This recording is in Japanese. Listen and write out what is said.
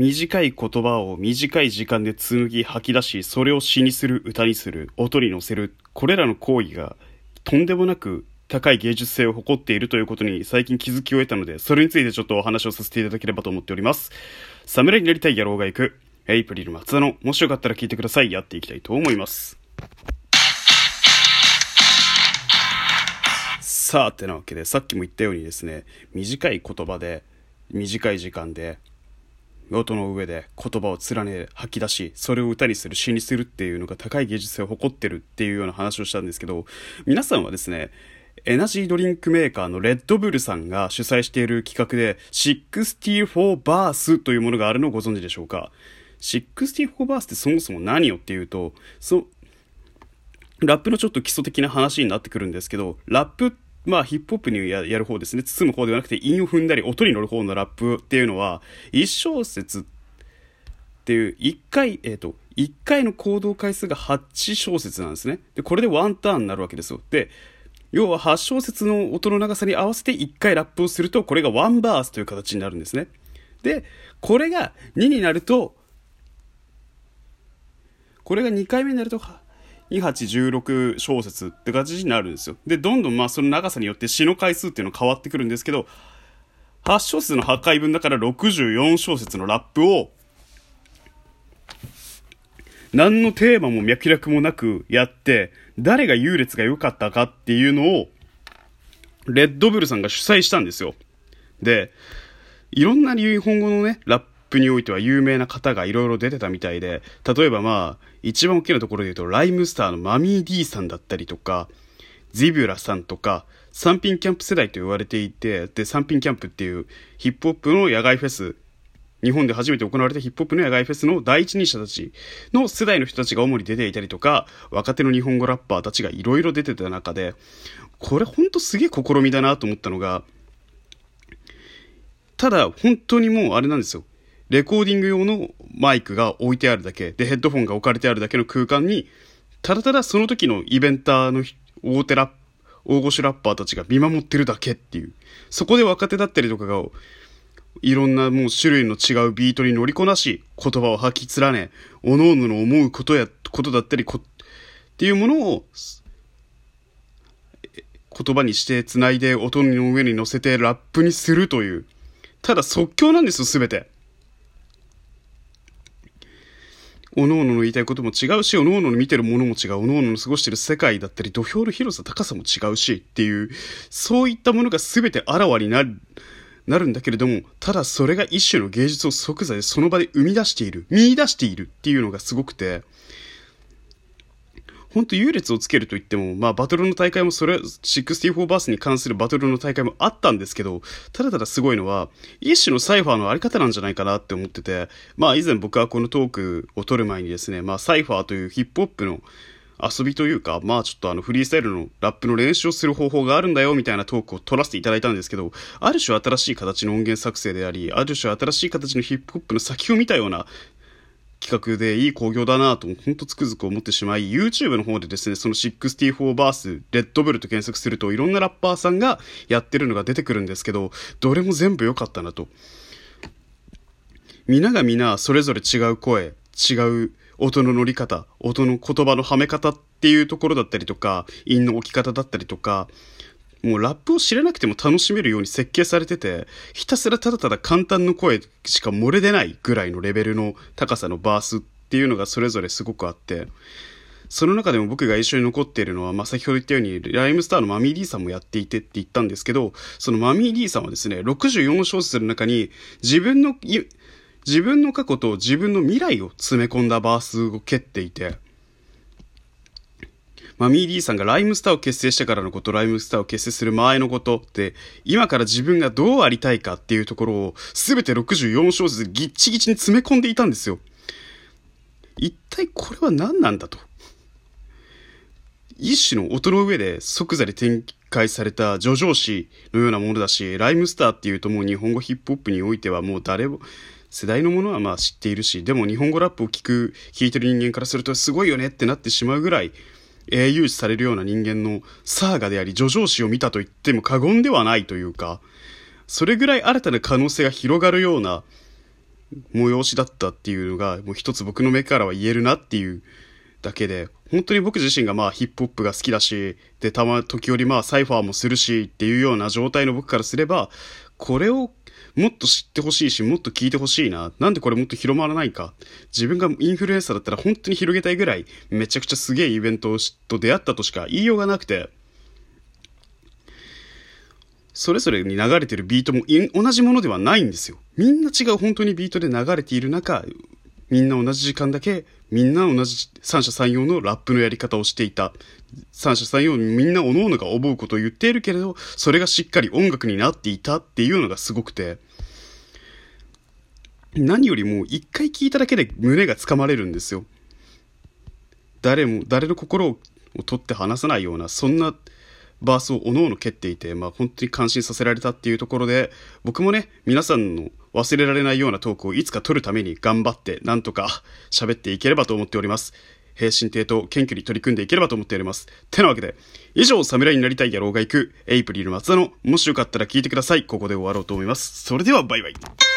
短い言葉を短い時間で紡ぎ吐き出し、それを詩にする、歌にする、音に乗せる、これらの行為がとんでもなく高い芸術性を誇っているということに最近気づきを得たので、それについてちょっとお話をさせていただければと思っております。侍になりたい野郎が行く、エイプリル松田の、もしよかったら聞いてください。やっていきたいと思います。さあ、てなわけで、さっきも言ったようにですね、短い言葉で、短い時間で、音の上で言葉を連ね吐き出しそれを歌にする詩にするっていうのが高い芸術性を誇ってるっていうような話をしたんですけど皆さんはですねエナジードリンクメーカーのレッドブルさんが主催している企画で64バースというものがあるのをご存知でしょうか？64バースってそもそも何よっていうとそラップのちょっと基礎的な話になってくるんですけどラップってまあヒップホップにやる方ですね。包む方ではなくて韻を踏んだり音に乗る方のラップっていうのは、1小節っていう1回、えっ、ー、と、1回の行動回数が8小節なんですね。で、これでワンターンになるわけですよ。で、要は8小節の音の長さに合わせて1回ラップをすると、これがワンバースという形になるんですね。で、これが2になると、これが2回目になると、2816小節って形になるんですよ。で、どんどんまあその長さによって詩の回数っていうのは変わってくるんですけど、8小節の8回分だから64小節のラップを、何のテーマも脈絡もなくやって、誰が優劣が良かったかっていうのを、レッドブルさんが主催したんですよ。で、いろんな日本語のね、ラップにおいては有名な方がいろいろ出てたみたいで、例えばまあ、一番大きなところで言うと、ライムスターのマミー D さんだったりとか、ゼビュラさんとか、三品キャンプ世代と言われていて、で、三品キャンプっていうヒップホップの野外フェス、日本で初めて行われたヒップホップの野外フェスの第一人者たちの世代の人たちが主に出ていたりとか、若手の日本語ラッパーたちがいろいろ出てた中で、これほんとすげえ試みだなと思ったのが、ただ本当にもうあれなんですよ。レコーディング用のマイクが置いてあるだけ、で、ヘッドフォンが置かれてあるだけの空間に、ただただその時のイベンターの大手ラップ、大御所ラッパーたちが見守ってるだけっていう。そこで若手だったりとかが、いろんなもう種類の違うビートに乗りこなし、言葉を吐き連ね、各々の思うことや、ことだったりこ、っていうものを、言葉にして繋いで音の上に乗せてラップにするという。ただ即興なんですよ、すべて。おのおのの言いたいことも違うし、おのおのの見てるものも違う、おのおのの過ごしてる世界だったり、土俵の広さ、高さも違うしっていう、そういったものが全てあらわになる、なるんだけれども、ただそれが一種の芸術を即座でその場で生み出している、見出しているっていうのがすごくて、本当優劣をつけると言っても、まあバトルの大会もそれ、64バースに関するバトルの大会もあったんですけど、ただただすごいのは、一種のサイファーのあり方なんじゃないかなって思ってて、まあ以前僕はこのトークを撮る前にですね、まあサイファーというヒップホップの遊びというか、まあちょっとあのフリースタイルのラップの練習をする方法があるんだよみたいなトークを取らせていただいたんですけど、ある種新しい形の音源作成であり、ある種新しい形のヒップホップの先を見たような企画でいい興行だなと、ほんとつくづく思ってしまい、YouTube の方でですね、その64バース、レッドブルと検索すると、いろんなラッパーさんがやってるのが出てくるんですけど、どれも全部良かったなと。皆が皆、それぞれ違う声、違う音の乗り方、音の言葉のはめ方っていうところだったりとか、韻の置き方だったりとか、もうラップを知らなくても楽しめるように設計されてて、ひたすらただただ簡単な声しか漏れ出ないぐらいのレベルの高さのバースっていうのがそれぞれすごくあって、その中でも僕が一緒に残っているのは、まあ、先ほど言ったように、ライムスターのマミー D さんもやっていてって言ったんですけど、そのマミー D さんはですね、64小節の中に、自分の、自分の過去と自分の未来を詰め込んだバースを蹴っていて、マミー D さんがライムスターを結成してからのこと、ライムスターを結成する前のことって、今から自分がどうありたいかっていうところを、すべて64小節でギッチギチに詰め込んでいたんですよ。一体これは何なんだと。一種の音の上で即座で展開された叙情詩のようなものだし、ライムスターっていうともう日本語ヒップホップにおいてはもう誰も、世代のものはまあ知っているし、でも日本語ラップを聞く、聞いてる人間からするとすごいよねってなってしまうぐらい、英雄視されるような人間のサーガであり、叙情詩を見たと言っても過言ではないというか、それぐらい新たな可能性が広がるような催しだったっていうのが、もう一つ僕の目からは言えるなっていうだけで、本当に僕自身がまあヒップホップが好きだし、で、たま、時折まあサイファーもするしっていうような状態の僕からすれば、これをもっと知ってほしいし、もっと聞いてほしいな。なんでこれもっと広まらないか。自分がインフルエンサーだったら本当に広げたいぐらい、めちゃくちゃすげえイベントと出会ったとしか言いようがなくて、それぞれに流れてるビートも同じものではないんですよ。みんな違う本当にビートで流れている中、みんな同じ時間だけ、みんな同じ三者三様のラップのやり方をしていた。三者三様みんな各々が思うことを言っているけれど、それがしっかり音楽になっていたっていうのがすごくて、何よりも一回聞いただけで胸がつかまれるんですよ。誰も、誰の心を取って離さないような、そんなバースをおのおの蹴っていて、まあ本当に感心させられたっていうところで、僕もね、皆さんの忘れられないようなトークをいつか撮るために頑張って、なんとか喋っていければと思っております。平身帝と謙虚に取り組んでいければと思っております。てなわけで、以上、侍になりたい野郎が行く、エイプリル松田の、もしよかったら聞いてください。ここで終わろうと思います。それでは、バイバイ。